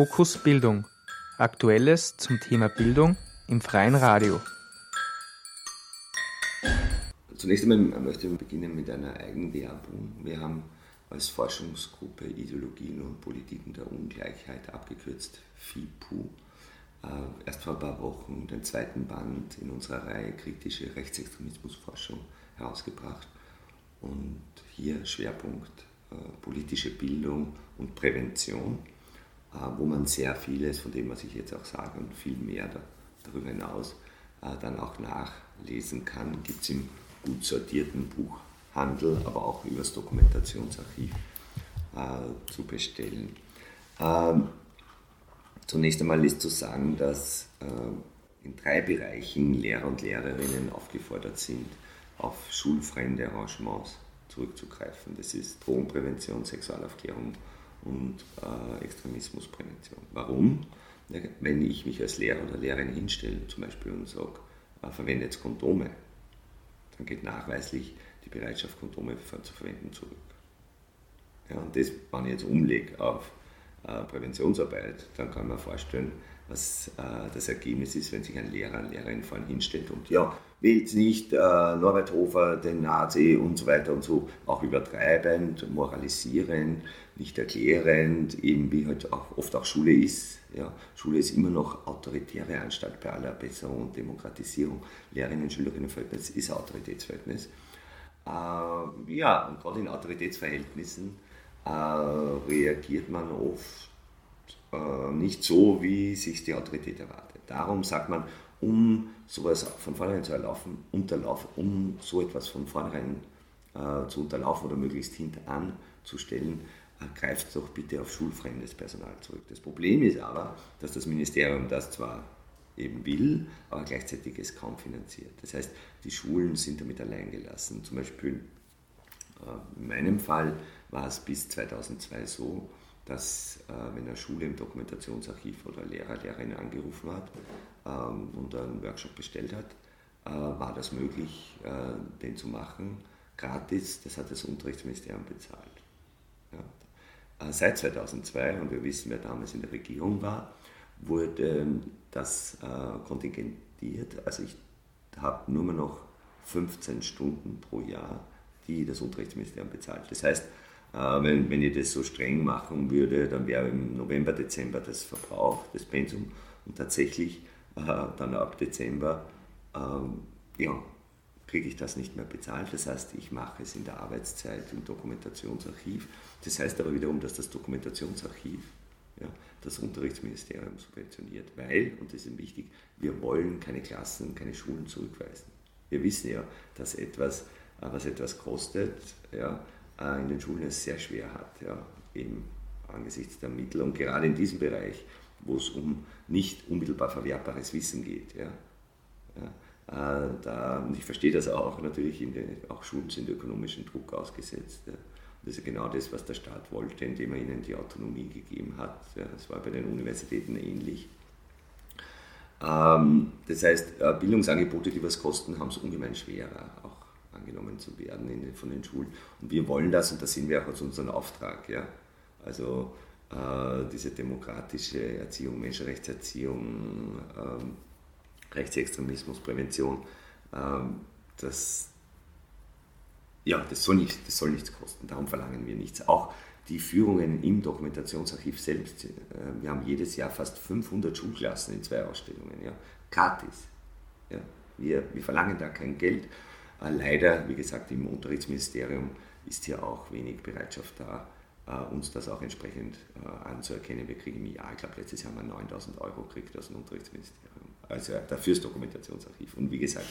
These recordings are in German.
Fokus Bildung. Aktuelles zum Thema Bildung im freien Radio. Zunächst einmal möchte ich beginnen mit einer Eigenwerbung. Wir haben als Forschungsgruppe Ideologien und Politiken der Ungleichheit, abgekürzt FIPU, äh, erst vor ein paar Wochen den zweiten Band in unserer Reihe Kritische Rechtsextremismusforschung herausgebracht. Und hier Schwerpunkt äh, politische Bildung und Prävention, wo man sehr vieles von dem, was ich jetzt auch sage und viel mehr darüber hinaus dann auch nachlesen kann, gibt es im gut sortierten Buchhandel, aber auch über das Dokumentationsarchiv äh, zu bestellen. Ähm, zunächst einmal ist zu sagen, dass äh, in drei Bereichen Lehrer und Lehrerinnen aufgefordert sind, auf schulfremde Arrangements zurückzugreifen. Das ist Drogenprävention, Sexualaufklärung und äh, Extremismusprävention. Warum? Wenn ich mich als Lehrer oder Lehrerin hinstelle zum Beispiel und sage, äh, verwendet Kondome, dann geht nachweislich die Bereitschaft, Kondome zu verwenden, zurück. Ja, und das, wenn ich jetzt umlege auf äh, Präventionsarbeit, dann kann man vorstellen, was äh, das Ergebnis ist, wenn sich ein Lehrer, eine Lehrerin vorhin hinstellt und ja, wählt nicht äh, Norbert Hofer, den Nazi und so weiter und so, auch übertreibend, moralisierend, nicht erklärend, eben wie halt auch oft auch Schule ist. Ja, Schule ist immer noch autoritäre Anstalt bei aller Besserung und Demokratisierung. Lehrerinnen-Schülerinnen-Verhältnis ist ein Autoritätsverhältnis. Äh, ja, und gerade in Autoritätsverhältnissen äh, reagiert man oft äh, nicht so, wie sich die Autorität erwartet. Darum sagt man, um sowas von vornherein zu erlaufen, unterlaufen, um so etwas von vornherein äh, zu unterlaufen oder möglichst hintanzustellen, äh, greift doch bitte auf schulfremdes Personal zurück. Das Problem ist aber, dass das Ministerium das zwar eben will, aber gleichzeitig es kaum finanziert. Das heißt, die Schulen sind damit alleingelassen. Zum Beispiel äh, in meinem Fall war es bis 2002 so, dass äh, wenn eine Schule im Dokumentationsarchiv oder Lehrer, Lehrerin angerufen hat ähm, und einen Workshop bestellt hat, äh, war das möglich, äh, den zu machen, gratis, das hat das Unterrichtsministerium bezahlt. Ja. Äh, seit 2002, und wir wissen, wer damals in der Regierung war, wurde das äh, kontingentiert. Also ich habe nur noch 15 Stunden pro Jahr, die das Unterrichtsministerium bezahlt. Das heißt, wenn, wenn ich das so streng machen würde, dann wäre im November, Dezember das Verbrauch, das Pensum und tatsächlich äh, dann ab Dezember ähm, ja, kriege ich das nicht mehr bezahlt. Das heißt, ich mache es in der Arbeitszeit im Dokumentationsarchiv. Das heißt aber wiederum, dass das Dokumentationsarchiv ja, das Unterrichtsministerium subventioniert, weil, und das ist wichtig, wir wollen keine Klassen, keine Schulen zurückweisen. Wir wissen ja, dass etwas, äh, was etwas kostet, ja, äh, in den Schulen es sehr schwer hat, ja, eben angesichts der Mittel und gerade in diesem Bereich, wo es um nicht unmittelbar verwertbares Wissen geht. Ja, ja, äh, da, und ich verstehe das auch, natürlich, den, auch Schulen sind ökonomischen Druck ausgesetzt. Ja. Das ist genau das, was der Staat wollte, indem er ihnen die Autonomie gegeben hat. Ja, das war bei den Universitäten ähnlich. Ähm, das heißt, äh, Bildungsangebote, die was kosten, haben es ungemein schwerer, auch angenommen zu werden in, von den Schulen. Und wir wollen das und das sind wir auch als unseren Auftrag. Ja? Also äh, diese demokratische Erziehung, Menschenrechtserziehung, ähm, Rechtsextremismusprävention, ähm, das, ja, das, soll nicht, das soll nichts kosten, darum verlangen wir nichts. Auch die Führungen im Dokumentationsarchiv selbst, äh, wir haben jedes Jahr fast 500 Schulklassen in zwei Ausstellungen, ja, gratis. Ja. Wir, wir verlangen da kein Geld leider, wie gesagt, im Unterrichtsministerium ist hier auch wenig Bereitschaft da, äh, uns das auch entsprechend äh, anzuerkennen. Wir kriegen im Jahr, ich glaube, letztes Jahr haben wir 9000 Euro gekriegt aus dem Unterrichtsministerium, also dafür das Dokumentationsarchiv. Und wie gesagt,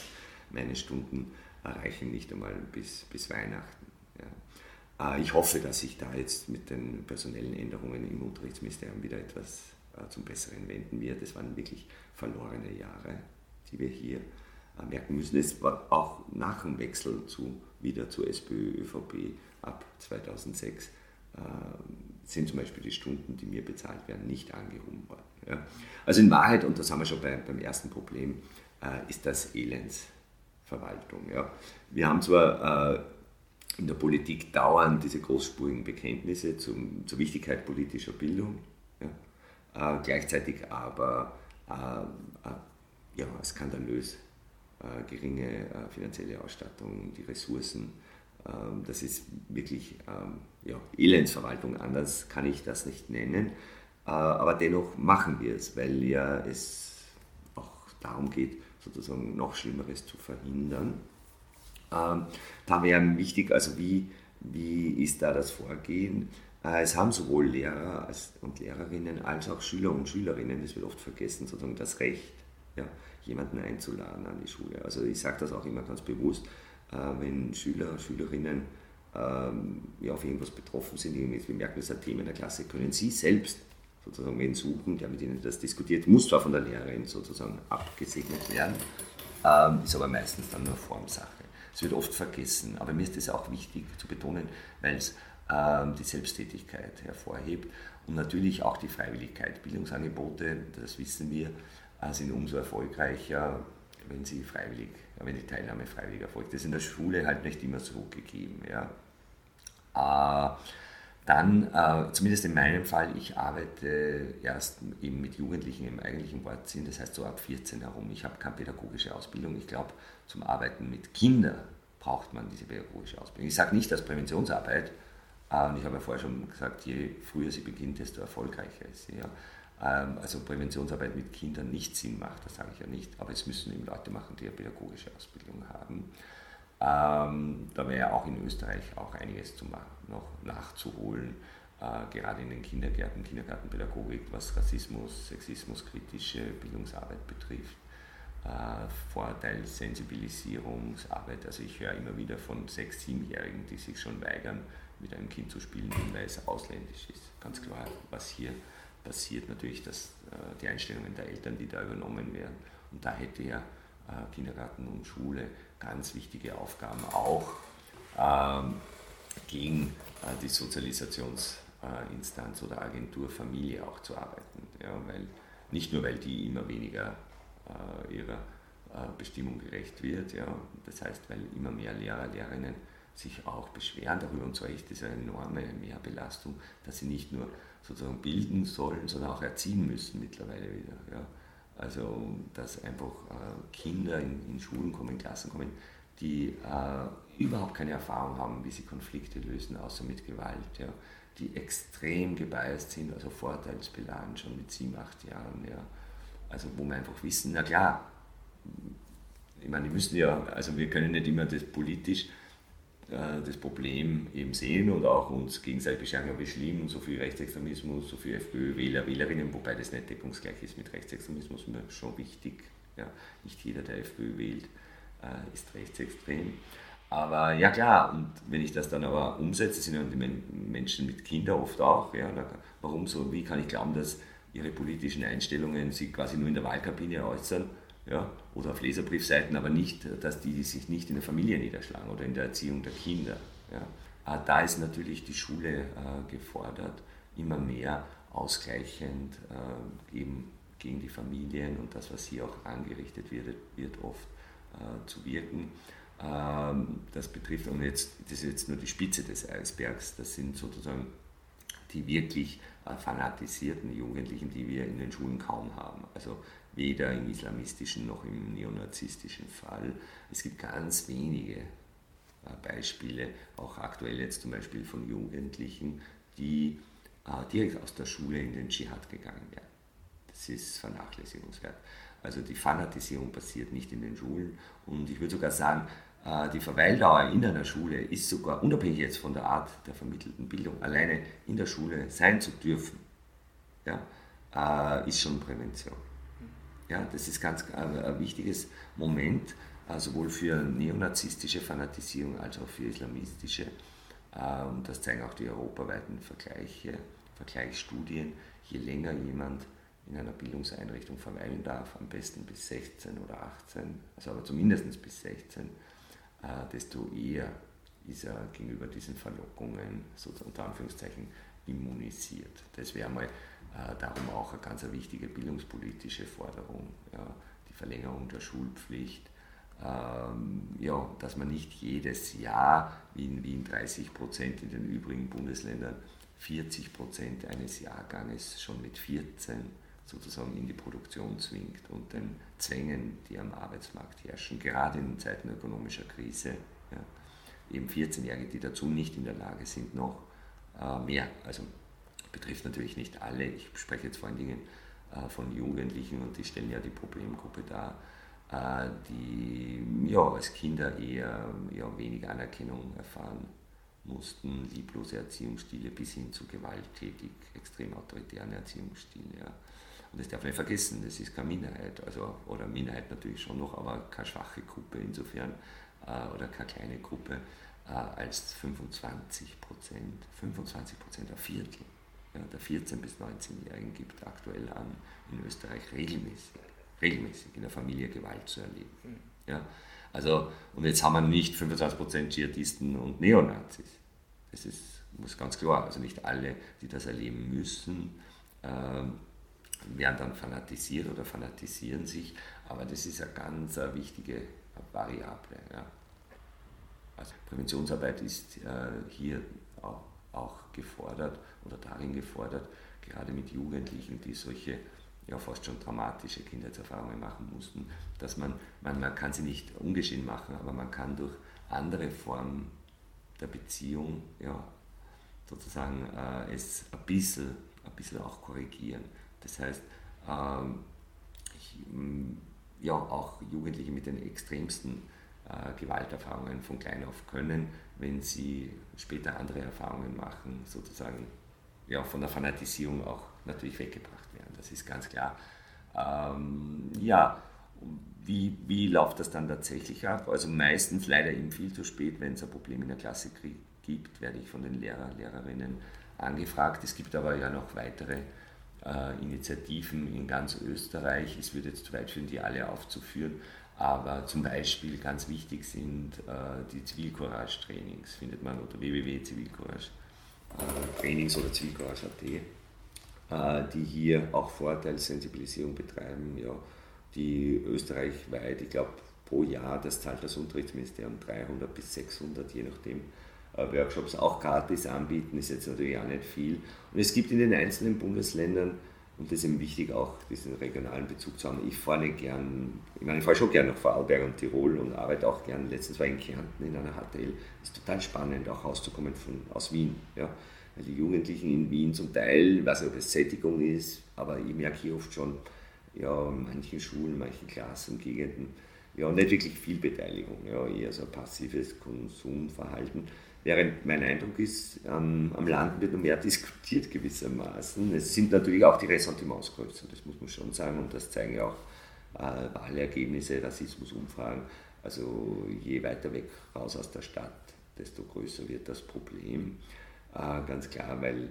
meine Stunden erreichen nicht einmal bis, bis Weihnachten. Ja. Ich hoffe, dass sich da jetzt mit den personellen Änderungen im Unterrichtsministerium wieder etwas zum Besseren wenden wird. Das waren wirklich verlorene Jahre, die wir hier merken müssen. Es war auch nach dem Wechsel zu, wieder zur SPÖ, ÖVP ab 2006 äh, sind zum Beispiel die Stunden, die mir bezahlt werden, nicht angehoben worden. Ja. Also in Wahrheit, und das haben wir schon bei, beim ersten Problem, äh, ist das Elendsverwaltung. Ja. Wir haben zwar äh, in der Politik dauernd diese großspurigen Bekenntnisse zum, zur Wichtigkeit politischer Bildung. Ja. äh, gleichzeitig aber äh, äh, ja, skandalös geringe äh, finanzielle Ausstattung, die Ressourcen. Ähm, das ist wirklich ähm, ja, Elendsverwaltung, anders kann ich das nicht nennen. Äh, aber dennoch machen wir es, weil ja es auch darum geht, sozusagen noch Schlimmeres zu verhindern. Ähm, da wäre wichtig, also wie, wie ist da das Vorgehen? Äh, es haben sowohl Lehrer und Lehrerinnen als auch Schüler und Schülerinnen, das wird oft vergessen, sozusagen das Recht, ja, jemanden einzuladen an die Schule. Also ich sage das auch immer ganz bewusst, äh, wenn Schüler und Schülerinnen ähm, ja, auf irgendwas betroffen sind, wir merken, das ist ein Thema in der Klasse, können sie selbst sozusagen wen suchen, der mit ihnen das diskutiert, muss zwar von der Lehrerin sozusagen abgesegnet werden, ähm, ist aber meistens dann nur Formsache. Es wird oft vergessen, aber mir ist es auch wichtig zu betonen, weil es ähm, die Selbsttätigkeit hervorhebt und natürlich auch die Freiwilligkeit. Bildungsangebote, das wissen wir, sind umso erfolgreicher, wenn sie freiwillig, wenn die Teilnahme freiwillig erfolgt. Das ist in der Schule halt nicht immer so gegeben. Ja. Äh, dann, äh, zumindest in meinem Fall, ich arbeite erst eben mit Jugendlichen im eigentlichen Wortsinn, das heißt so ab 14 herum. Ich habe keine pädagogische Ausbildung. Ich glaube, zum Arbeiten mit Kindern braucht man diese pädagogische Ausbildung. Ich sage nicht, dass Präventionsarbeit, äh, und ich habe ja vorher schon gesagt, je früher sie beginnt, desto erfolgreicher ist sie. Ja. Ähm, also Präventionsarbeit mit Kindern nicht Sinn macht, das sage ich ja nicht, aber es müssen eben Leute machen, die eine pädagogische Ausbildung haben. Ähm, da wäre auch in Österreich auch einiges zu machen, noch nachzuholen, äh, gerade in den Kindergärten, Kindergartenpädagogik, was Rassismus, Sexismus, kritische Bildungsarbeit betrifft. Äh, Vorteilssensibilisierungsarbeit. Also ich höre immer wieder von sechs, siebenjährigen, die sich schon weigern, mit einem Kind zu spielen, weil es ausländisch ist. Ganz klar, was hier passiert natürlich, dass äh, die Einstellungen der Eltern, die da übernommen werden. Und da hätte ja äh, Kindergarten und Schule ganz wichtige Aufgaben auch ähm, gegen äh, die Sozialisationsinstanz oder Agentur Familie auch zu arbeiten. Ja, weil, nicht nur, weil die immer weniger ihrer Bestimmung gerecht wird, ja, das heißt, weil immer mehr Lehrer, Lehrerinnen sich auch beschweren darüber und zwar echt diese enorme Mehrbelastung, dass sie nicht nur sozusagen bilden sollen, sondern auch erziehen müssen mittlerweile wieder. Ja. Also, dass einfach äh, Kinder in, in, Schulen kommen, in Klassen kommen, die äh, überhaupt keine Erfahrung haben, wie sie Konflikte lösen, außer mit Gewalt. Ja. Die extrem gebiased sind, also vorteilsbeladen schon mit sieben, acht Jahren. Ja. Also, wo wir einfach wissen, na klar, ich meine, die müssen ja, also wir können nicht immer das politisch das Problem eben sehen und auch uns gegenseitig beschreiben, wie schlimm so viel Rechtsextremismus, so viel FPÖ-Wähler, Wählerinnen, wobei das nicht deckungsgleich ist mit Rechtsextremismus, schon wichtig. Ja, nicht jeder, der FPÖ wählt, äh, ist rechtsextrem. Aber ja klar, und wenn ich das dann aber umsetze, sind ja die Menschen mit Kindern oft auch. Ja, warum so? Wie kann ich glauben, dass ihre politischen Einstellungen sich quasi nur in der Wahlkabine äußern? Ja, oder auf Leserbriefseiten, aber nicht, dass die, sich nicht in der Familie niederschlagen oder in der Erziehung der Kinder. Ja. Ah, da ist natürlich die Schule äh, gefordert, immer mehr ausgleichend äh, eben gegen die Familien und das, was hier auch angerichtet wird, wird oft äh, zu wirken. Ähm, das betrifft, und jetzt, das ist jetzt nur die Spitze des Eisbergs, das sind sozusagen die wirklich fanatisierten Jugendlichen, die wir in den Schulen kaum haben. Also weder im islamistischen noch im neonazistischen Fall. Es gibt ganz wenige äh, Beispiele, auch aktuell jetzt zum Beispiel von Jugendlichen, die äh, direkt aus der Schule in den Dschihad gegangen wären. Das ist vernachlässigungswert. Also die Fanatisierung passiert nicht in den Schulen und ich würde sogar sagen, äh, die Verweildauer in einer Schule ist sogar unabhängig jetzt von der Art der vermittelten Bildung, alleine in der Schule sein zu dürfen, ja, ist schon Prävention. Ja, das ist ganz ein, ein wichtiges Moment, äh, sowohl für neonazistische Fanatisierung als auch für islamistische. Äh, und das zeigen auch die europaweiten Vergleiche, Vergleichsstudien. Je länger jemand in einer Bildungseinrichtung verweilen darf, am besten bis 16 oder 18, also aber zumindest bis 16, äh, desto eher ist er gegenüber diesen Verlockungen, so unter Anführungszeichen, immunisiert. Das wäre mal äh, darum auch eine ganz wichtige bildungspolitische Forderung, ja, die Verlängerung der Schulpflicht, ähm, ja, dass man nicht jedes Jahr, wie in Wien 30 Prozent in den übrigen Bundesländern, 40 Prozent eines Jahrganges schon mit 14 sozusagen in die Produktion zwingt und den Zwängen, die am Arbeitsmarkt herrschen, gerade in Zeiten ökonomischer Krise, ja, eben 14-Jährige, die dazu nicht in der Lage sind, noch äh, mehr. Also betrifft natürlich nicht alle. Ich spreche jetzt vor allen Dingen äh, von Jugendlichen und die stellen ja die Problemgruppe dar, äh, die ja, als Kinder eher ja, wenig Anerkennung erfahren mussten, lieblose Erziehungsstile bis hin zu gewalttätig, extrem autoritären Erziehungsstilen. Ja. Und das darf man nicht vergessen, das ist keine Minderheit, also, oder Minderheit natürlich schon noch, aber keine schwache Gruppe insofern äh, oder keine kleine Gruppe äh, als 25 Prozent, 25 Prozent, ein Viertel der 14- bis 19-Jährigen gibt aktuell an, in Österreich regelmäßig, regelmäßig in der Familie Gewalt zu erleben. Mhm. Ja, also, und jetzt haben wir nicht 25% Dschihadisten und Neonazis. Das ist, muss ganz klar, also nicht alle, die das erleben müssen, äh, werden dann fanatisiert oder fanatisieren sich, aber das ist eine ganz eine wichtige Variable. Ja. Also Präventionsarbeit ist äh, hier auch, auch gefordert oder darin gefordert, gerade mit Jugendlichen, die solche ja fast schon dramatische Kindheitserfahrungen machen mussten, dass man, man, man kann sie nicht ungeschehen machen, aber man kann durch andere Formen der Beziehung ja, sozusagen äh, es ein bisschen, ein bisschen auch korrigieren. Das heißt, ähm, ich, ja, auch Jugendliche mit den extremsten Gewalterfahrungen von klein auf können, wenn sie später andere Erfahrungen machen, sozusagen ja, von der Fanatisierung auch natürlich weggebracht werden. Das ist ganz klar. Ähm, ja, wie, wie läuft das dann tatsächlich ab? Also meistens leider eben viel zu spät, wenn es ein Problem in der Klasse gibt, werde ich von den Lehrer, Lehrerinnen angefragt. Es gibt aber ja noch weitere äh, Initiativen in ganz Österreich. Es würde jetzt zu weit führen, die alle aufzuführen. Aber zum Beispiel ganz wichtig sind äh, die Zivilcourage-Trainings, findet man unter www.zivilcourage.de äh, Trainings oder Zivilcourage.at, äh, die hier auch Vorteilssensibilisierung betreiben, ja, die österreichweit, ich glaube, pro Jahr, das zahlt das Unterrichtsministerium 300 bis 600, je nachdem, äh, Workshops auch gratis anbieten, ist jetzt natürlich auch nicht viel. Und es gibt in den einzelnen Bundesländern und das ist eben wichtig, auch diesen regionalen Bezug zu haben. Ich fahre gern, ich meine, ich fahre schon gern nach Vorarlberg und Tirol und arbeite auch gern. Letztens war ich in Kärnten in einer HTL. Es ist total spannend, auch rauszukommen von, aus Wien. Ja. Weil die Jugendlichen in Wien zum Teil, weiß nicht, ob es Sättigung ist, aber ich merke hier oft schon, ja, in manchen Schulen, manchen Klassen, Gegenden, ja, nicht wirklich viel Beteiligung, ja, eher so ein passives Konsumverhalten. Während mein Eindruck ist, ähm, am Land wird noch mehr diskutiert gewissermaßen. Es sind natürlich auch die Ressentiments größer, das muss man schon sagen, und das zeigen ja auch äh, Wahlergebnisse, Rassismusumfragen. Also je weiter weg raus aus der Stadt, desto größer wird das Problem. Äh, ganz klar, weil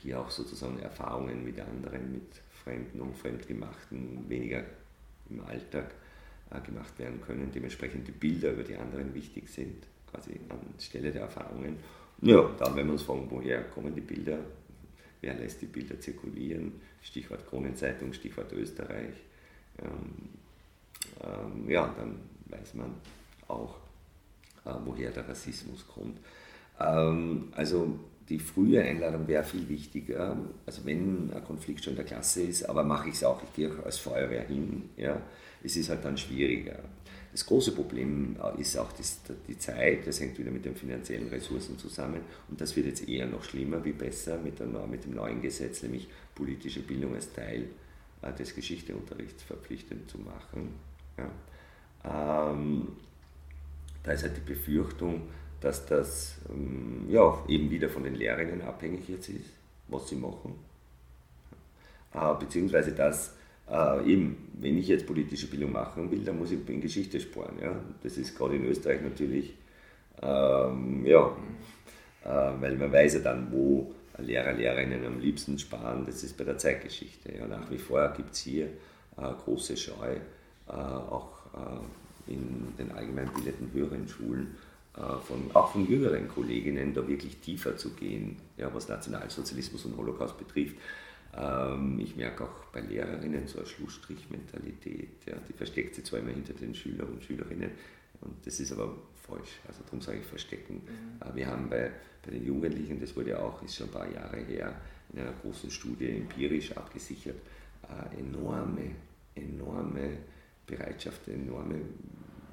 hier auch sozusagen Erfahrungen mit anderen, mit Fremden und Fremdgemachten weniger im Alltag äh, gemacht werden können, dementsprechend die Bilder über die anderen wichtig sind quasi anstelle der Erfahrungen. Ja, dann werden wir uns fragen, woher kommen die Bilder, wer lässt die Bilder zirkulieren, Stichwort Kronenzeitung, Stichwort Österreich. Ähm, ähm, ja, dann weiß man auch, äh, woher der Rassismus kommt. Ähm, also die frühe Einladung wäre viel wichtiger. Also wenn ein Konflikt schon in der Klasse ist, aber mache ich es auch, ich gehe auch als Feuerwehr hin. Ja. Es ist halt dann schwieriger. Das große Problem äh, ist auch das, die Zeit, das hängt wieder mit den finanziellen Ressourcen zusammen und das wird jetzt eher noch schlimmer wie besser mit, der, mit dem neuen Gesetz, nämlich politische Bildung als Teil äh, des Geschichteunterrichts verpflichtend zu machen. Ja. Ähm, da ist halt die Befürchtung, dass das ähm, ja, eben wieder von den Lehrerinnen abhängig jetzt ist, was sie machen. Äh, beziehungsweise dass äh, eben, wenn ich jetzt politische Bildung machen will, dann muss ich in Geschichte sparen. Ja? Das ist gerade in Österreich natürlich, ähm, ja, äh, weil man weiß ja dann, wo Lehrer, Lehrerinnen am liebsten sparen, das ist bei der Zeitgeschichte. Ja? Nach wie vor gibt es hier äh, große Scheu, äh, auch äh, in den allgemeinbildenden höheren Schulen, äh, von, auch von jüngeren Kolleginnen da wirklich tiefer zu gehen, ja, was Nationalsozialismus und Holocaust betrifft. Ähm, ich merke auch bei Lehrerinnen so eine Schlussstrichmentalität. Ja, die versteckt sich zwar immer hinter den Schülern und Schülerinnen, und das ist aber falsch. Also darum sage ich verstecken. Mhm. Wir haben bei, bei den Jugendlichen, das wurde auch, ist schon ein paar Jahre her, in einer großen Studie empirisch abgesichert, enorme, enorme Bereitschaft, enorme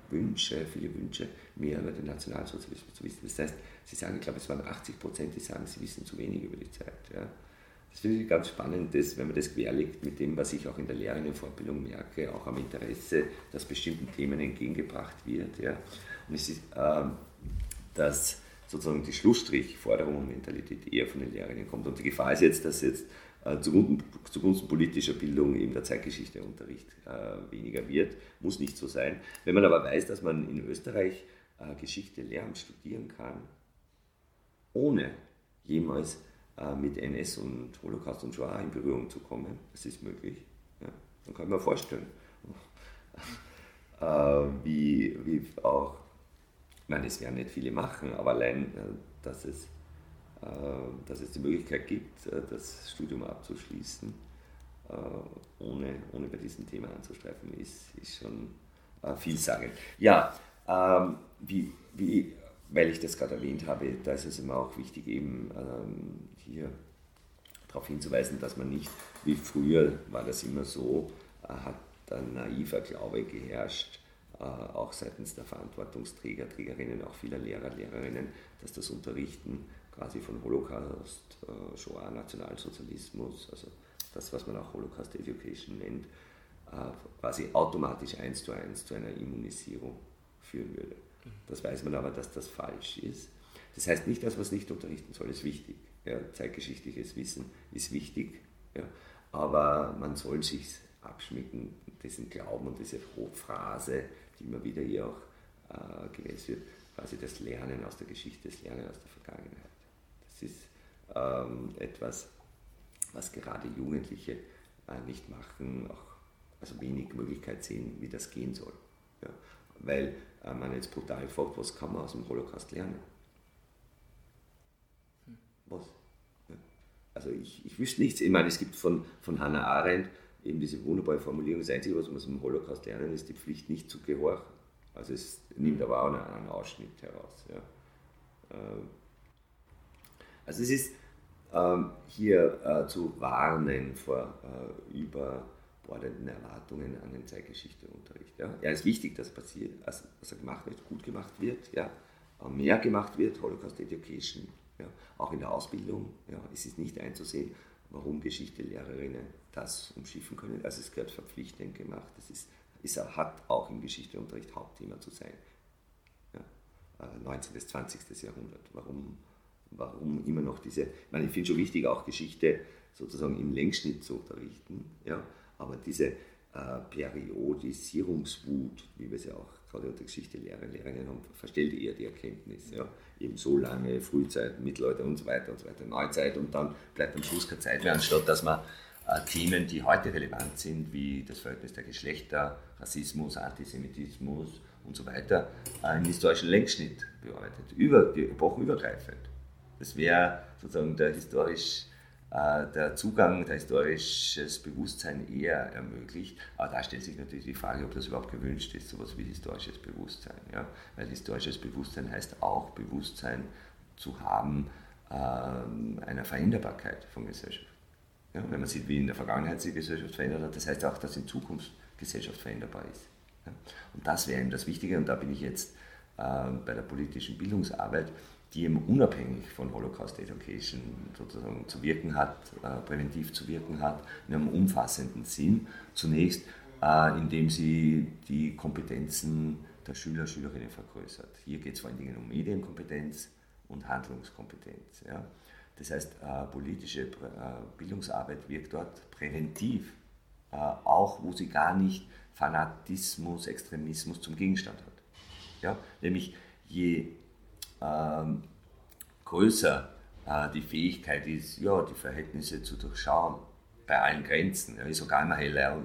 Wünsche, viele Wünsche, mehr über den Nationalsozialismus zu wissen. Das heißt, Sie sagen, ich glaube, es waren 80 Prozent, die sagen, sie wissen zu wenig über die Zeit. Ja. Das finde ich ganz spannend, dass, wenn man das querlegt mit dem, was ich auch in der Lehrerinnenfortbildung merke, auch am Interesse, dass bestimmten Themen entgegengebracht wird. Ja. Und es ist, äh, dass sozusagen die Schlussstrich-Forderung und Mentalität eher von den Lehrerinnen kommt. Und die Gefahr ist jetzt, dass jetzt äh, zugunsten, zugunsten, politischer Bildung eben der Zeitgeschichteunterricht äh, weniger wird. Muss nicht so sein. Wenn man aber weiß, dass man in Österreich äh, Geschichte lernen, studieren kann, ohne jemals äh, mit NS und Holocaust und Shoah in Berührung zu kommen, das ist möglich. Ja. Kann man vorstellen, äh, wie, wie auch, ich meine, es werden nicht viele machen, aber allein, äh, dass es äh, dass es die Möglichkeit gibt, äh, das Studium abzuschließen, ohne, ohne bei diesem Thema anzustreifen, ist, ist schon vielsagend. Ja, ähm, wie, wie, weil ich das gerade erwähnt habe, da ist es immer auch wichtig, eben ähm, hier darauf hinzuweisen, dass man nicht, wie früher war das immer so, hat ein naiver Glaube geherrscht, auch seitens der Verantwortungsträger, Trägerinnen, auch vieler Lehrer, Lehrerinnen, dass das Unterrichten quasi von Holocaust, äh, Shoah, Nationalsozialismus, also das, was man auch Holocaust Education nennt, äh, quasi automatisch eins zu eins zu einer Immunisierung führen würde. Das weiß man aber, dass das falsch ist. Das heißt nicht, dass man es nicht unterrichten soll, ist wichtig. Ja, zeitgeschichtliches Wissen ist wichtig, ja, aber man soll sich abschmecken, diesen Glauben und diese Phrase, die immer wieder hier auch äh, gewählt wird, quasi das Lernen aus der Geschichte, das Lernen aus der Vergangenheit. Das ist ähm, etwas, was gerade Jugendliche äh, nicht machen, auch also wenig Möglichkeit sehen, wie das gehen soll. Ja. Weil äh, man jetzt brutal fragt, was kann man aus dem Holocaust lernen? Hm. Was? Also ich, ich wüsste nichts. Ich meine, es gibt von, von Hannah Arendt eben diese wunderbare Formulierung, das Einzige, was man aus dem Holocaust lernen, ist die Pflicht, nicht zu gehorchen. Also es nimmt aber auch einen, Ausschnitt heraus. Ja. Äh, also es ist ähm, hier äh, zu warnen vor äh, überbordenden Erwartungen an den Zeitgeschichteunterricht. Ja. ja, es ist wichtig, dass passiert, also, dass er gemacht wird, gut gemacht wird, ja, mehr gemacht wird, Holocaust Education, ja, auch in der Ausbildung. Ja, es ist nicht einzusehen, warum Geschichtelehrerinnen das umschiffen können. Also es gehört verpflichtend gemacht. Das ist, ist, hat auch im Geschichteunterricht Hauptthema zu sein. Ja, 19. bis 20. Jahrhundert. Warum warum immer noch diese, ich meine, ich finde schon wichtig, auch Geschichte sozusagen im Längsschnitt zu unterrichten, ja, aber diese äh, Periodisierungswut, wie wir sie auch gerade unter Geschichtelehrer, Lehrerinnen haben, verstellt eher die Erkenntnis. Ja. Eben so lange, Frühzeit, Mittelalter und so weiter und so weiter, Neuzeit und dann bleibt am Schluss keine Zeit mehr, anstatt dass man äh, Themen, die heute relevant sind, wie das Verhältnis der Geschlechter, Rassismus, Antisemitismus und so weiter, äh, im historischen Längsschnitt bearbeitet, über die epochenübergreifend. Das wäre sozusagen der historisch der Zugang, der historisches Bewusstsein eher ermöglicht. Aber da stellt sich natürlich die Frage, ob das überhaupt gewünscht ist, sowas wie historisches Bewusstsein. Ja? Weil historisches Bewusstsein heißt auch Bewusstsein zu haben äh, einer Veränderbarkeit von Gesellschaft. Ja? Wenn man sieht, wie in der Vergangenheit sich Gesellschaft verändert hat, das heißt auch, dass in Zukunft Gesellschaft veränderbar ist. Ja? Und das wäre eben das Wichtige und da bin ich jetzt äh, bei der politischen Bildungsarbeit die eben unabhängig von Holocaust Education sozusagen zu wirken hat, äh, präventiv zu wirken hat, in einem umfassenden Sinn. Zunächst, äh, indem sie die Kompetenzen der Schüler, Schülerinnen vergrößert. Hier geht es vor allen Dingen um Medienkompetenz und Handlungskompetenz. Ja. Das heißt, äh, politische äh, Bildungsarbeit wirkt dort präventiv, äh, auch wo sie gar nicht Fanatismus, Extremismus zum Gegenstand hat. Ja. Nämlich je ähm, größer äh, die Fähigkeit ist, ja, die Verhältnisse zu durchschauen, bei allen Grenzen. Ja, ich sage einmal heller,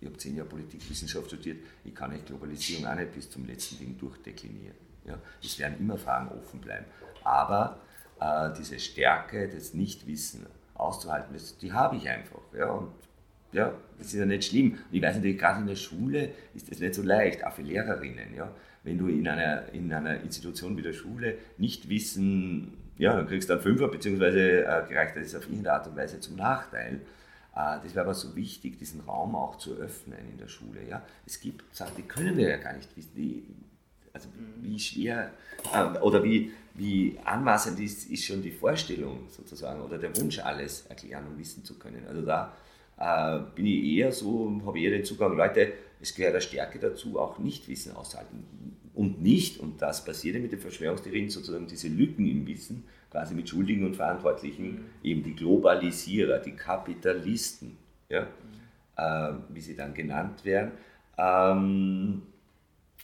ich habe zehn Jahre Politikwissenschaft studiert, ich kann nicht Globalisierung auch nicht bis zum letzten Ding durchdeklinieren. Ja. Es werden immer Fragen offen bleiben. Aber äh, diese Stärke, das Nichtwissen auszuhalten, das, die habe ich einfach. Ja. Und ja, das ist ja nicht schlimm. ich weiß natürlich, gerade in der Schule ist das nicht so leicht, auch für Lehrerinnen. Ja. wenn du in einer, in einer Institution wie der Schule nicht wissen, ja, dann kriegst du einen Fünfer, beziehungsweise äh, gereicht das auf irgendeine Art und Weise zum Nachteil. Äh, das wäre aber so wichtig, diesen Raum auch zu öffnen in der Schule. Ja? Es gibt Sachen, die können wir ja gar nicht wissen, die, also wie schwer äh, oder wie, wie anmaßend ist, ist schon die Vorstellung sozusagen oder der Wunsch, alles erklären und wissen zu können. Also da äh, bin ich eher so, habe eher den Zugang, Leute, es gehört eine Stärke dazu, auch Nichtwissen auszuhalten. Und nicht, und das passiert mit den Verschwörungstheorien, sozusagen diese Lücken im Wissen, quasi mit Schuldigen und Verantwortlichen, mhm. eben die Globalisierer, die Kapitalisten, ja, äh, wie sie dann genannt werden. Ähm,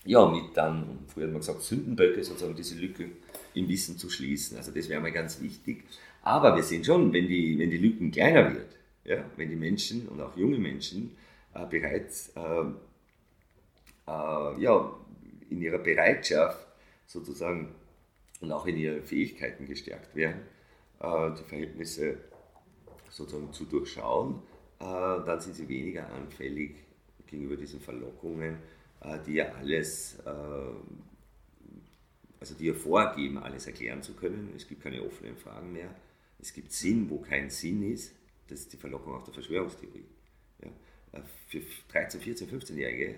ja, mit dann, früher hat man gesagt, Sündenböcke, sozusagen diese Lücke im Wissen zu schließen. Also das wäre mal ganz wichtig. Aber wir sehen schon, wenn die, wenn die Lücken kleiner wird, ja, wenn die Menschen und auch junge Menschen äh, bereits äh, äh, ja, in ihrer Bereitschaft sozusagen und auch in ihren Fähigkeiten gestärkt werden, äh, die Verhältnisse sozusagen zu durchschauen, äh, dann sind sie weniger anfällig gegenüber diesen Verlockungen, äh, die ja alles, also die ja vorgeben, alles erklären zu können. Es gibt keine offenen Fragen mehr. Es gibt Sinn, wo kein Sinn ist. Das ist die Verlockung auch der Verschwörungstheorie. Ja. Für 13-, 14-, 15-Jährige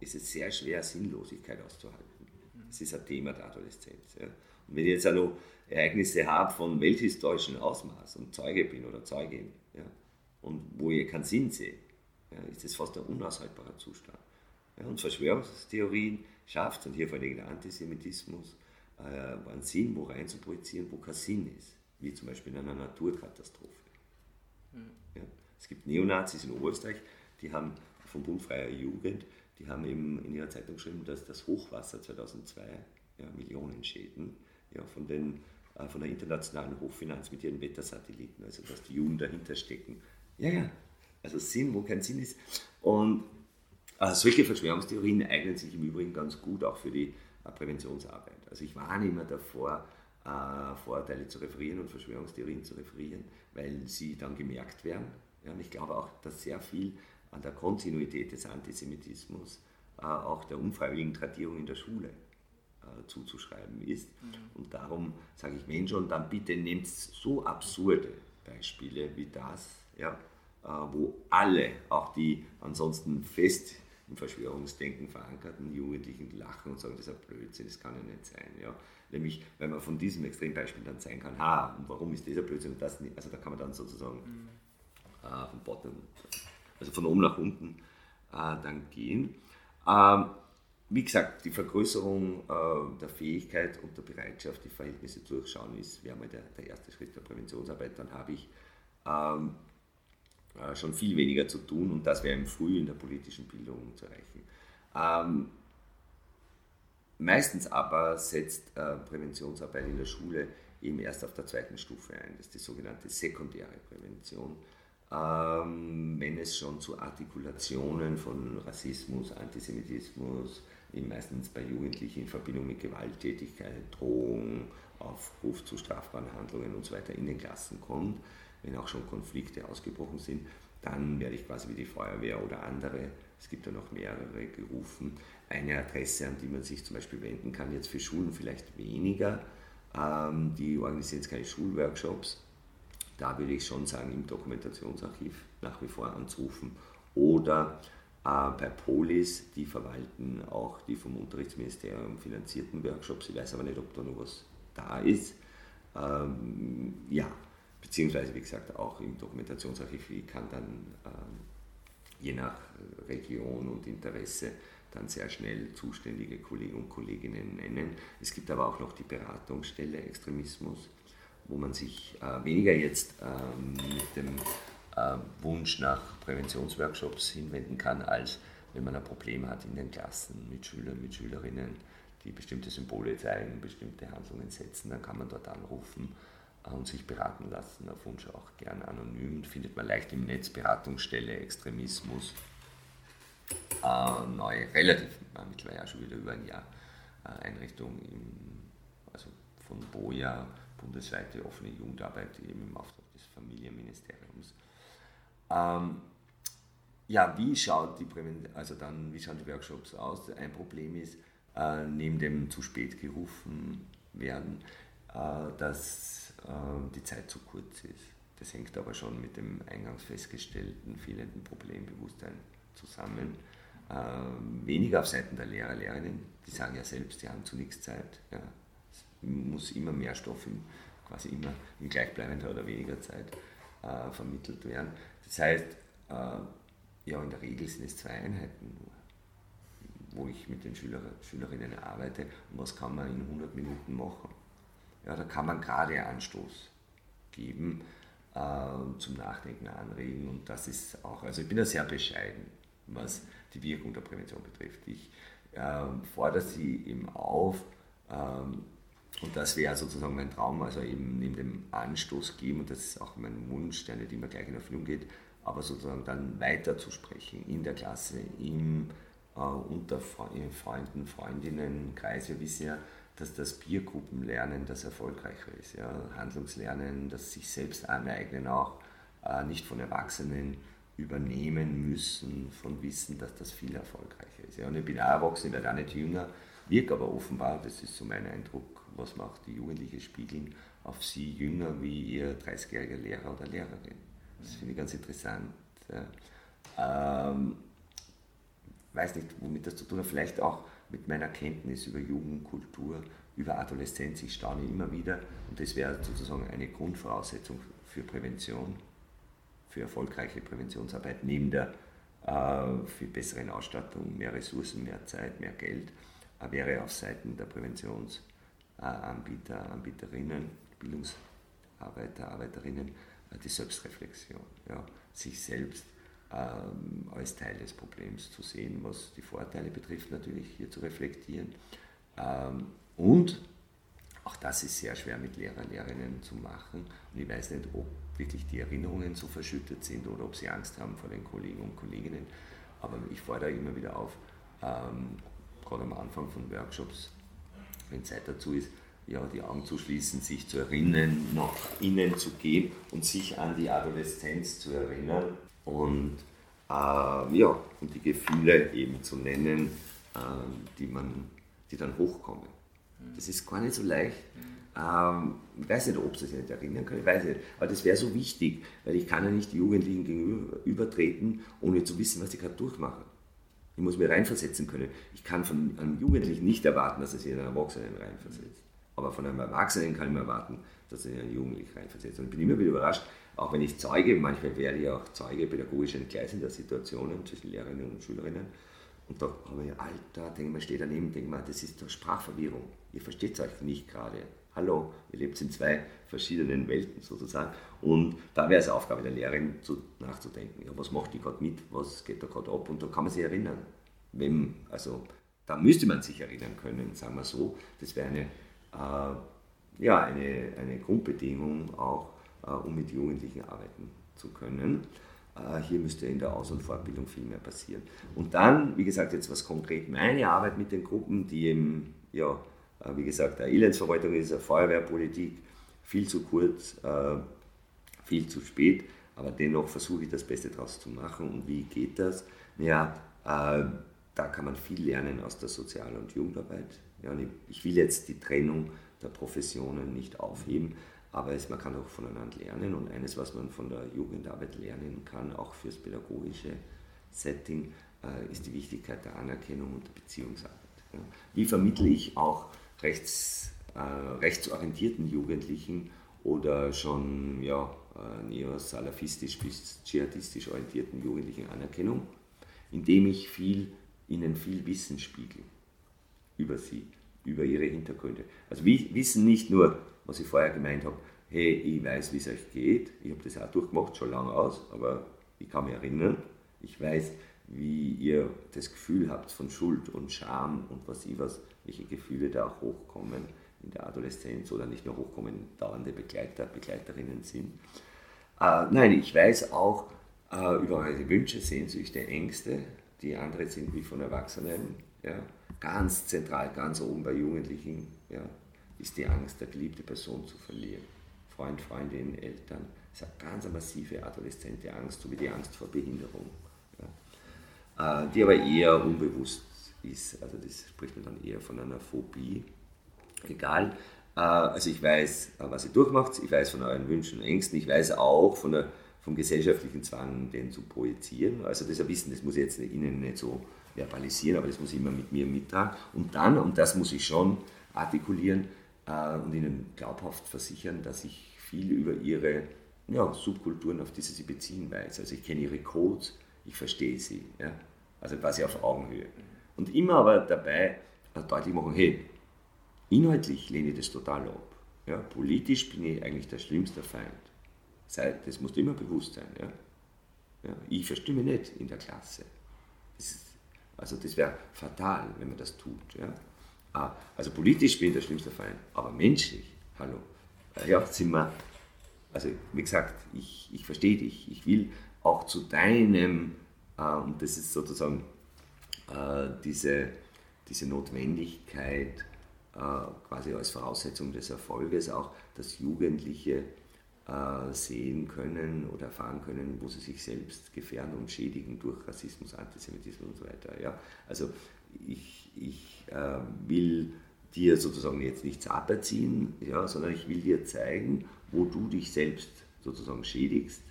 ist es sehr schwer, Sinnlosigkeit auszuhalten. Es ist ein Thema der Adoleszenz. Ja. Und wenn ich jetzt auch noch Ereignisse habe von welthistorischem Ausmaß und Zeuge bin oder Zeugin, ja, und wo ich keinen Sinn sehe, ja, ist das fast ein unaushaltbarer Zustand. Und Verschwörungstheorien schafft es, und hier vor allem der Antisemitismus, äh, einen Sinn wo rein zu projizieren, wo kein Sinn ist, wie zum Beispiel in einer Naturkatastrophe. Mhm. Ja, es gibt Neonazis in Oberösterreich, die haben vom Bund Freier Jugend, die haben eben in ihrer Zeitung geschrieben, dass das Hochwasser 2002 ja, Millionen Schäden ja, von, den, äh, von der internationalen Hochfinanz mit ihren Wettersatelliten, also dass die Juden dahinter stecken. Ja, ja, also Sinn, wo kein Sinn ist. Und äh, solche Verschwörungstheorien eignen sich im Übrigen ganz gut auch für die äh, Präventionsarbeit. Also ich warne immer davor, äh, Vorurteile zu referieren und Verschwörungstheorien zu referieren, weil sie dann gemerkt werden. Ja, und ich glaube auch, dass sehr viel an der Kontinuität des Antisemitismus äh, auch der unfreiwilligen Tradierung in der Schule äh, zuzuschreiben ist. Mhm. Und darum sage ich Menschen, dann bitte nehmt so absurde Beispiele wie das, ja, äh, wo alle, auch die ansonsten fest im Verschwörungsdenken verankerten Jugendlichen lachen und sagen, das ist ein Blödsinn, das kann ja nicht sein. Ja. Nämlich, wenn man von diesem Extrembeispiel dann zeigen kann, ha, und warum ist dieser Blödsinn und das nicht, also da kann man dann sozusagen mhm. äh, von Bottom, also von oben nach unten äh, dann gehen. Ähm, wie gesagt, die Vergrößerung äh, der Fähigkeit und der Bereitschaft, die Verhältnisse durchschauen, ist, wäre mal der, der erste Schritt der Präventionsarbeit. Dann habe ich ähm, äh, schon viel weniger zu tun und das wäre im Früh in der politischen Bildung zu erreichen. Ähm, meistens aber setzt äh, Präventionsarbeit in der Schule eben erst auf der zweiten Stufe ein. Das ist die sogenannte sekundäre Prävention ähm, wenn es schon zu Artikulationen von Rassismus, Antisemitismus, meistens bei Jugendlichen in Verbindung mit Gewalttätigkeit, Drohung, Aufruf zu strafbaren Handlungen und so in den Klassen kommt, wenn auch schon Konflikte ausgebrochen sind, dann werde ich quasi wie die Feuerwehr oder andere, es gibt ja noch mehrere gerufen, eine Adresse, an die man sich zum Beispiel wenden kann, jetzt für Schulen vielleicht weniger. Ähm, die organisieren jetzt keine Schulworkshops, da würde ich schon sagen, im Dokumentationsarchiv nach wie vor anzurufen oder äh, bei Polis, die verwalten auch die vom Unterrichtsministerium finanzierten Workshops. Ich weiß aber nicht, ob da noch was da ist. Ähm, ja, beziehungsweise wie gesagt auch im Dokumentationsarchiv kann dann ähm, je nach Region und Interesse dann sehr schnell zuständige Kollegen und Kolleginnen nennen. Es gibt aber auch noch die Beratungsstelle Extremismus wo man sich äh, weniger jetzt ähm, mit dem äh, Wunsch nach Präventionsworkshops hinwenden kann, als wenn man ein Problem hat in den Klassen mit Schülern, mit Schülerinnen, die bestimmte Symbole zeigen, bestimmte Handlungen setzen, dann kann man dort anrufen äh, und sich beraten lassen, auf Wunsch auch gern anonym. Findet man leicht im Netz Beratungsstelle, Extremismus, äh, neu, relativ, mittlerweile auch schon wieder über ein Jahr, äh, Einrichtung im, also von Boja bundesweite offene Jugendarbeit eben im Auftrag des Familienministeriums. Ähm, ja, wie schaut die also dann, wie schauen die Workshops aus? Ein Problem ist, äh, neben dem zu spät gerufen werden, äh, dass äh, die Zeit zu kurz ist. Das hängt aber schon mit dem eingangs festgestellten fehlenden Problembewusstsein zusammen. Äh, weniger auf Seiten der Lehrer, Lehrerinnen, die sagen ja selbst, die haben zu nichts Zeit. Ja. Es muss immer mehr Stoff, in, quasi immer in gleichbleibender oder weniger Zeit äh, vermittelt werden. Das heißt, äh, ja, in der Regel sind es zwei Einheiten nur wo ich mit den Schüler, Schülerinnen arbeite und was kann man in 100 Minuten machen. Ja, da kann man gerade Anstoß geben, äh, zum Nachdenken anregen und das ist auch, also ich bin da sehr bescheiden, was die Wirkung der Prävention betrifft. Ich äh, fordere sie eben auf, ähm, und das wäre sozusagen mein Traum, also eben neben dem Anstoß geben, und das ist auch mein Wunsch, der nicht immer gleich in Erfüllung geht, aber sozusagen dann weiter zu sprechen in der Klasse, im äh, unter Freunden, Freundinnen, Kreis. Wir wissen ja, dass das Biergruppenlernen das erfolgreicher ist. Ja? Handlungslernen, das sich selbst aneignen auch, äh, nicht von Erwachsenen übernehmen müssen, von Wissen, dass das viel erfolgreicher ist. Ja? Und ich bin auch erwachsen, werde auch nicht jünger, wirke aber offenbar, das ist so mein Eindruck, was macht die Jugendliche spiegeln, auf sie jünger wie ihr 30-jähriger Lehrer oder Lehrerin. Das finde ich ganz interessant. Ja. Ähm, weiß nicht, womit das zu tun hat, vielleicht auch mit meiner Kenntnis über Jugendkultur, über Adoleszenz. Ich staune immer wieder und das wäre sozusagen eine Grundvoraussetzung für Prävention, für erfolgreiche Präventionsarbeit neben der äh, für besseren Ausstattung, mehr Ressourcen, mehr Zeit, mehr Geld, äh, wäre auf Seiten der Präventionsanbieter, äh, Anbieterinnen, Bildungsarbeiter, Arbeiterinnen äh, die Selbstreflexion, ja, sich selbst ähm, als Teil des Problems zu sehen, was die Vorteile betrifft, natürlich hier zu reflektieren. Ähm, und auch das ist sehr schwer mit Lehrer, Lehrerinnen zu machen. Und ich weiß nicht, ob wirklich die Erinnerungen so verschüttet sind oder ob sie Angst haben vor den Kollegen und Kolleginnen. Aber ich fordere immer wieder auf, ähm, gerade am Anfang von Workshops, wenn Zeit dazu ist, ja, die Augen zu schließen, sich zu erinnern, nach innen zu gehen und sich an die Adoleszenz zu erinnern und, äh, ja, und die Gefühle eben zu nennen, äh, die, man, die dann hochkommen. Das ist gar nicht so leicht. Ähm, ich weiß nicht, ob sie sich nicht erinnern können, ich weiß nicht. Aber das wäre so wichtig, weil ich kann ja nicht die Jugendlichen gegenübertreten, ohne zu wissen, was sie gerade durchmachen. Ich muss mir reinversetzen können. Ich kann von einem Jugendlichen nicht erwarten, dass er sich in einen Erwachsenen reinversetzt. Aber von einem Erwachsenen kann ich mir erwarten, dass er sich in einen Jugendlichen reinversetzt. Und ich bin immer wieder überrascht, auch wenn ich Zeuge, manchmal werde ich auch Zeuge pädagogisch entgleisender Situationen zwischen Lehrerinnen und Schülerinnen. Und da habe ich, Alter, denke mal, stehe daneben, denke mal, das ist doch Sprachverwirrung. Ihr versteht euch nicht gerade. Hallo, ihr lebt in zwei verschiedenen Welten sozusagen. Und da wäre es Aufgabe der Lehrerin, zu, nachzudenken, ja, was macht die gerade mit, was geht da gerade ab und da kann man sich erinnern. Wem, also da müsste man sich erinnern können, sagen wir so. Das wäre eine, äh, ja, eine, eine Grundbedingung auch um mit Jugendlichen arbeiten zu können. Äh, hier müsste in der Aus- und Fortbildung viel mehr passieren. Und dann, wie gesagt, jetzt was konkret meine Arbeit mit den Gruppen, die eben, ja, äh, wie gesagt, eine Elendsverwaltung ist, eine Feuerwehrpolitik, viel zu kurz, viel zu spät, aber dennoch versuche ich das Beste daraus zu machen. Und wie geht das? Ja, da kann man viel lernen aus der Sozial- und Jugendarbeit. Ja, und ich will jetzt die Trennung der Professionen nicht aufheben, aber es, man kann auch voneinander lernen und eines, was man von der Jugendarbeit lernen kann, auch fürs pädagogische Setting, äh, ist die Wichtigkeit der Anerkennung und der Beziehungsarbeit. Ja. Wie vermittle ich auch rechts, äh, rechtsorientierten Jugendlichen oder schon ja, äh, neosalafistisch bis dschihadistisch orientierten Jugendlichen Anerkennung? Indem ich viel, ihnen viel Wissen spiegel über sie, über ihre Hintergründe. Also Wissen nicht nur was ich vorher gemeint habe, hey, ich weiß, wie es euch geht, ich habe das auch durchgemacht, schon lange aus, aber ich kann mich erinnern, ich weiß, wie ihr das Gefühl habt von Schuld und Scham und was ich was, welche Gefühle da auch hochkommen in der Adoleszenz oder nicht nur hochkommen, dauernde Begleiter, Begleiterinnen sind. Äh, nein, ich weiß auch äh, über eure Wünsche, Sehnsüchte, Ängste, die andere sind wie von Erwachsenen, ja, ganz zentral, ganz oben bei Jugendlichen, ja, ist die Angst, eine geliebte Person zu verlieren. Freund, Freundin, Eltern. Das ist eine ganz massive adoleszente Angst, so wie die Angst vor Behinderung. Ja. Äh, die aber eher unbewusst ist. Also das spricht man dann eher von einer Phobie. Egal. Äh, also ich weiß, äh, was ihr durchmacht, ich weiß von euren Wünschen und Ängsten, ich weiß auch von der, vom gesellschaftlichen Zwang, den zu projizieren. Also das Wissen, das muss ich jetzt Ihnen nicht so verbalisieren, aber das muss ich immer mit mir mittragen. Und dann, und das muss ich schon artikulieren und Ihnen glaubhaft versichern, dass ich viel über Ihre ja, Subkulturen, auf die Sie sich beziehen, weiß. Also ich kenne Ihre Codes, ich verstehe sie. Ja? Also quasi auf Augenhöhe. Und immer aber dabei deutlich machen, hey, inhaltlich lehne ich das total ab. Ja? Politisch bin ich eigentlich der schlimmste Feind. Das muss dir immer bewusst sein. Ja? Ja, ich verstimme nicht in der Klasse. Das ist, also das wäre fatal, wenn man das tut. Ja? Ah, also politisch bin ich der schlimmste Feind, aber menschlich, hallo, ja, sind wir, also wie gesagt, ich, ich verstehe dich, ich will auch zu deinem, äh, und das ist sozusagen äh, diese, diese Notwendigkeit, äh, quasi als Voraussetzung des Erfolges auch, dass Jugendliche äh, sehen können oder erfahren können, wo sie sich selbst gefährden und schädigen durch Rassismus, Antisemitismus und so weiter. Ja? Also ich, ich äh, will dir sozusagen jetzt nichts aberziehen, ja, sondern ich will dir zeigen, wo du dich selbst sozusagen schädigst,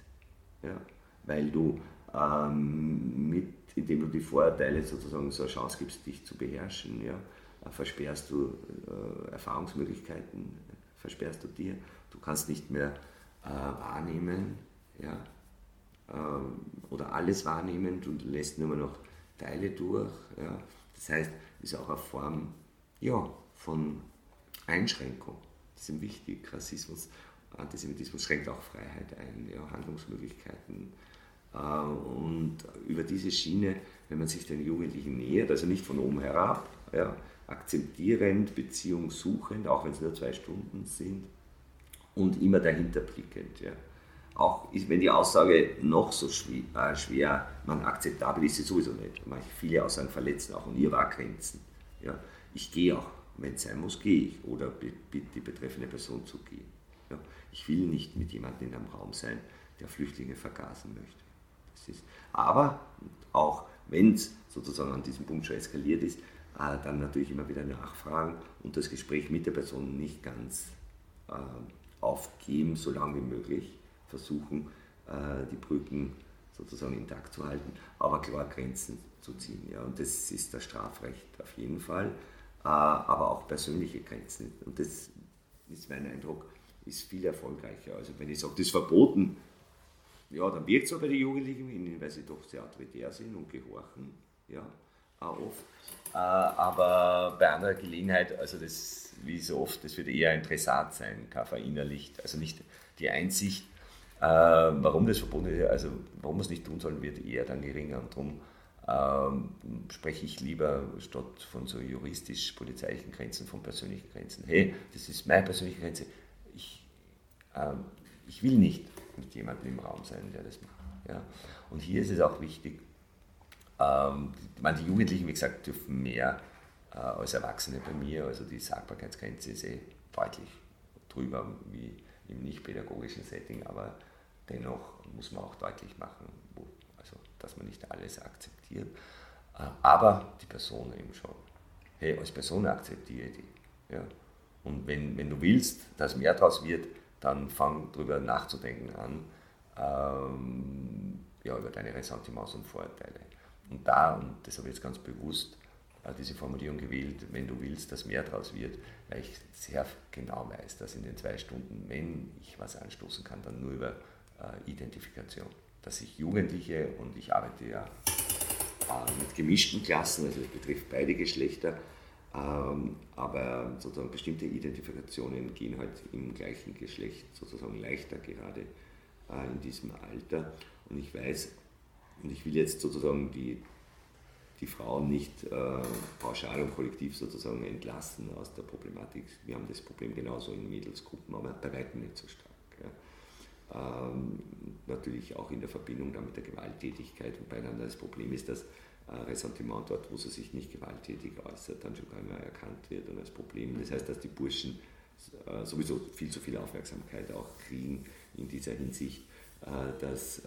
ja, weil du ähm, mit, indem du die Vorurteile sozusagen so eine Chance gibst, dich zu beherrschen, ja, versperrst du äh, Erfahrungsmöglichkeiten, versperrst du dir, du kannst nicht mehr äh, wahrnehmen, ja, ähm, oder alles wahrnehmen, du lässt nur noch Teile durch. Ja. Das heißt, ist auch eine Form ja, von Einschränkung. Das ist wichtig. Rassismus, Antisemitismus schränkt auch Freiheit ein, ja, Handlungsmöglichkeiten. Äh, und über diese Schiene, wenn man sich den Jugendlichen nähert, also nicht von oben herab, ja, akzeptierend, beziehungssuchend, auch wenn es nur zwei Stunden sind, und immer dahinter blickend. Ja. Auch wenn die Aussage noch so schwer, äh, schwer man akzeptabel ist, sie sowieso nicht. Manche, viele Aussagen verletzen auch und ihr war Grenzen. Ja. Ich gehe auch, wenn es sein muss, gehe ich oder bitte die betreffende Person zu gehen. Ja. Ich will nicht mit jemandem in einem Raum sein, der Flüchtlinge vergasen möchte. Das ist, aber auch wenn es sozusagen an diesem Punkt schon eskaliert ist, äh, dann natürlich immer wieder nachfragen und das Gespräch mit der Person nicht ganz äh, aufgeben, so lange wie möglich versuchen, äh, die Brücken sozusagen intakt zu halten, aber klar Grenzen zu ziehen. Ja. Und das ist das Strafrecht auf jeden Fall, äh, aber auch persönliche Grenzen. Und das ist mein Eindruck, ist viel erfolgreicher. Also wenn ich sage, das ist verboten, ja, dann wirkt es bei den Jugendlichen, weil sie doch sehr autoritär sind und gehorchen, ja, auch oft. Äh, aber bei anderer Gelegenheit, also das, wie so oft, das wird eher interessant sein, kein verinnerlicht, also nicht die Einsicht, warum das verboten ist, also warum wir es nicht tun sollen, wird eher dann geringer und darum ähm, spreche ich lieber statt von so juristisch-polizeilichen Grenzen von persönlichen Grenzen. Hey, das ist meine persönliche Grenze. Ich, ähm, ich will nicht mit jemandem im Raum sein, der das macht. Ja? Und hier ist es auch wichtig, ähm, die Jugendlichen, wie gesagt, dürfen mehr äh, als Erwachsene bei mir, also die Sagbarkeitsgrenze ist eh deutlich drüber wie im nicht-pädagogischen Setting, aber dennoch muss man auch deutlich machen, wo, also, dass man nicht alles akzeptiert, äh, aber die Person eben schon. Hey, als Person akzeptiere ich die. Ja? Und wenn, wenn du willst, dass mehr daraus wird, dann fang darüber nachzudenken an, ähm, ja, über deine Ressentiments und Vorurteile. Und da, und das habe ich jetzt ganz bewusst, diese Formulierung gewählt, wenn du willst, dass mehr daraus wird, weil ich sehr genau weiß, dass in den zwei Stunden, wenn ich was anstoßen kann, dann nur über äh, Identifikation. Dass ich Jugendliche, und ich arbeite ja äh, mit gemischten Klassen, also das betrifft beide Geschlechter, ähm, aber sozusagen bestimmte Identifikationen gehen halt im gleichen Geschlecht sozusagen leichter gerade äh, in diesem Alter. Und ich weiß, und ich will jetzt sozusagen die, die Frauen nicht äh, pauschal und kollektiv sozusagen entlassen aus der Problematik. Wir haben das Problem genauso in Mädelsgruppen, aber bei weitem nicht so stark. Ja. Ähm, natürlich auch in der Verbindung dann mit der Gewalttätigkeit, wobei dann das Problem ist, dass äh, Ressentiment dort, wo sie sich nicht gewalttätig äußert, dann schon gar nicht mehr erkannt wird und als Problem. Das heißt, dass die Burschen äh, sowieso viel zu viel Aufmerksamkeit auch kriegen in dieser Hinsicht dass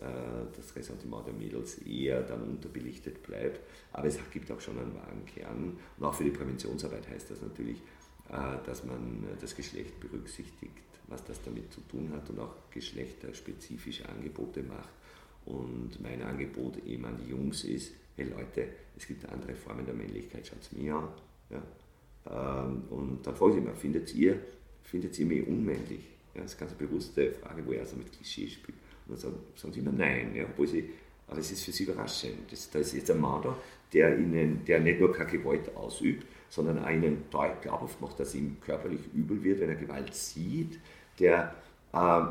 das Ressentiment der Mädels eher dann unterbelichtet bleibt. Aber es gibt auch schon einen wahren Kern. Und auch für die Präventionsarbeit heißt das natürlich, dass man das Geschlecht berücksichtigt, was das damit zu tun hat und auch geschlechterspezifische Angebote macht. Und mein Angebot eben an die Jungs ist, hey Leute, es gibt andere Formen der Männlichkeit, schaut es mir an. Ja? Ähm, und dann frage ich immer, findet ihr, findet ihr mich unmännlich? Ja, das ist ganz eine bewusste Frage, wo er so mit Klischee spielt. Und dann sagen, sie immer nein, ja, obwohl sie, aber es ist für sie überraschend. Das, da ist jetzt ein Mann da, der, ihnen, der nicht nur keine Gewalt ausübt, sondern auch ihnen glaubhaft macht, dass ihm körperlich übel wird, wenn er Gewalt sieht, der äh,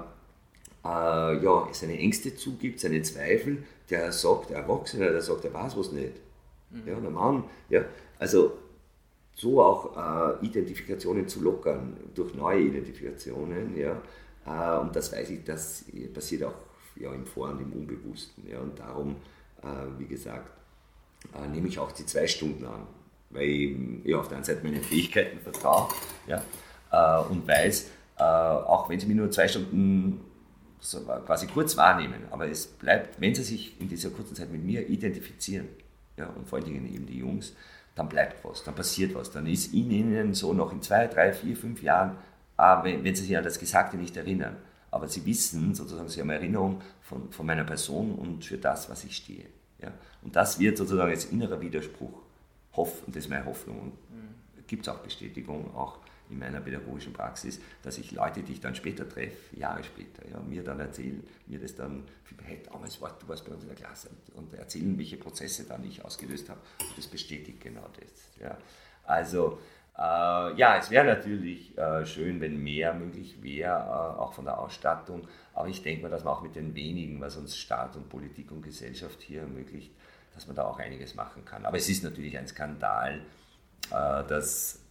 äh, ja, seine Ängste zugibt, seine Zweifel, der sagt, der Erwachsene, der sagt, er weiß was nicht. Mhm. Ja, der Mann, ja, also so auch äh, Identifikationen zu lockern durch neue Identifikationen, ja, äh, und das weiß ich, das passiert auch ja, im Vor- und im Unbewussten, ja, und darum, äh, wie gesagt, äh, nehme ich auch die zwei Stunden an, weil ich ja, auf der einen Seite meine Fähigkeiten vertraue, ja, äh, und weiß, äh, auch wenn sie mir nur zwei Stunden so quasi kurz wahrnehmen, aber es bleibt, wenn sie sich in dieser kurzen Zeit mit mir identifizieren, ja, und vor allen Dingen eben die Jungs, dann bleibt was, dann passiert was, dann ist in ihnen so noch in zwei, drei, vier, fünf Jahren, ah, wenn, wenn sie sich an das Gesagte nicht erinnern, aber sie wissen sozusagen, sie haben Erinnerung von, von meiner Person und für das, was ich stehe. Ja? Und das wird sozusagen als innerer Widerspruch, hoff, und das ist meine Hoffnung, und mhm. gibt es auch Bestätigung, auch in meiner pädagogischen Praxis, dass ich Leute, die ich dann später treffe, Jahre später, ja, mir dann erzählen, mir das dann, hey, damals war, du warst bei uns in der Klasse und erzählen, welche Prozesse dann ich ausgelöst habe. Und das bestätigt genau das. Ja. Also, ja, es wäre natürlich äh, schön, wenn mehr möglich wäre, äh, auch von der Ausstattung. Aber ich denke mal, dass man auch mit den wenigen, was uns Staat und Politik und Gesellschaft hier ermöglicht, dass man da auch einiges machen kann. Aber es ist natürlich ein Skandal, äh, dass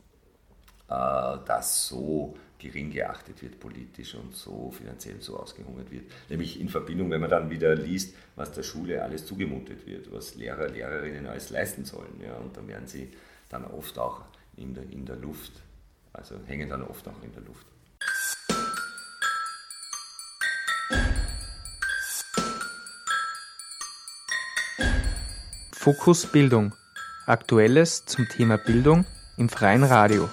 äh, das so gering geachtet wird politisch und so finanziell so ausgehungert wird. Nämlich in Verbindung, wenn man dann wieder liest, was der Schule alles zugemutet wird, was Lehrer, Lehrerinnen alles leisten sollen. Ja, und dann werden sie dann oft auch in der, in der Luft, also hängen dann oft auch in der Luft. Fokus Bildung. Aktuelles zum Thema Bildung im freien Radio.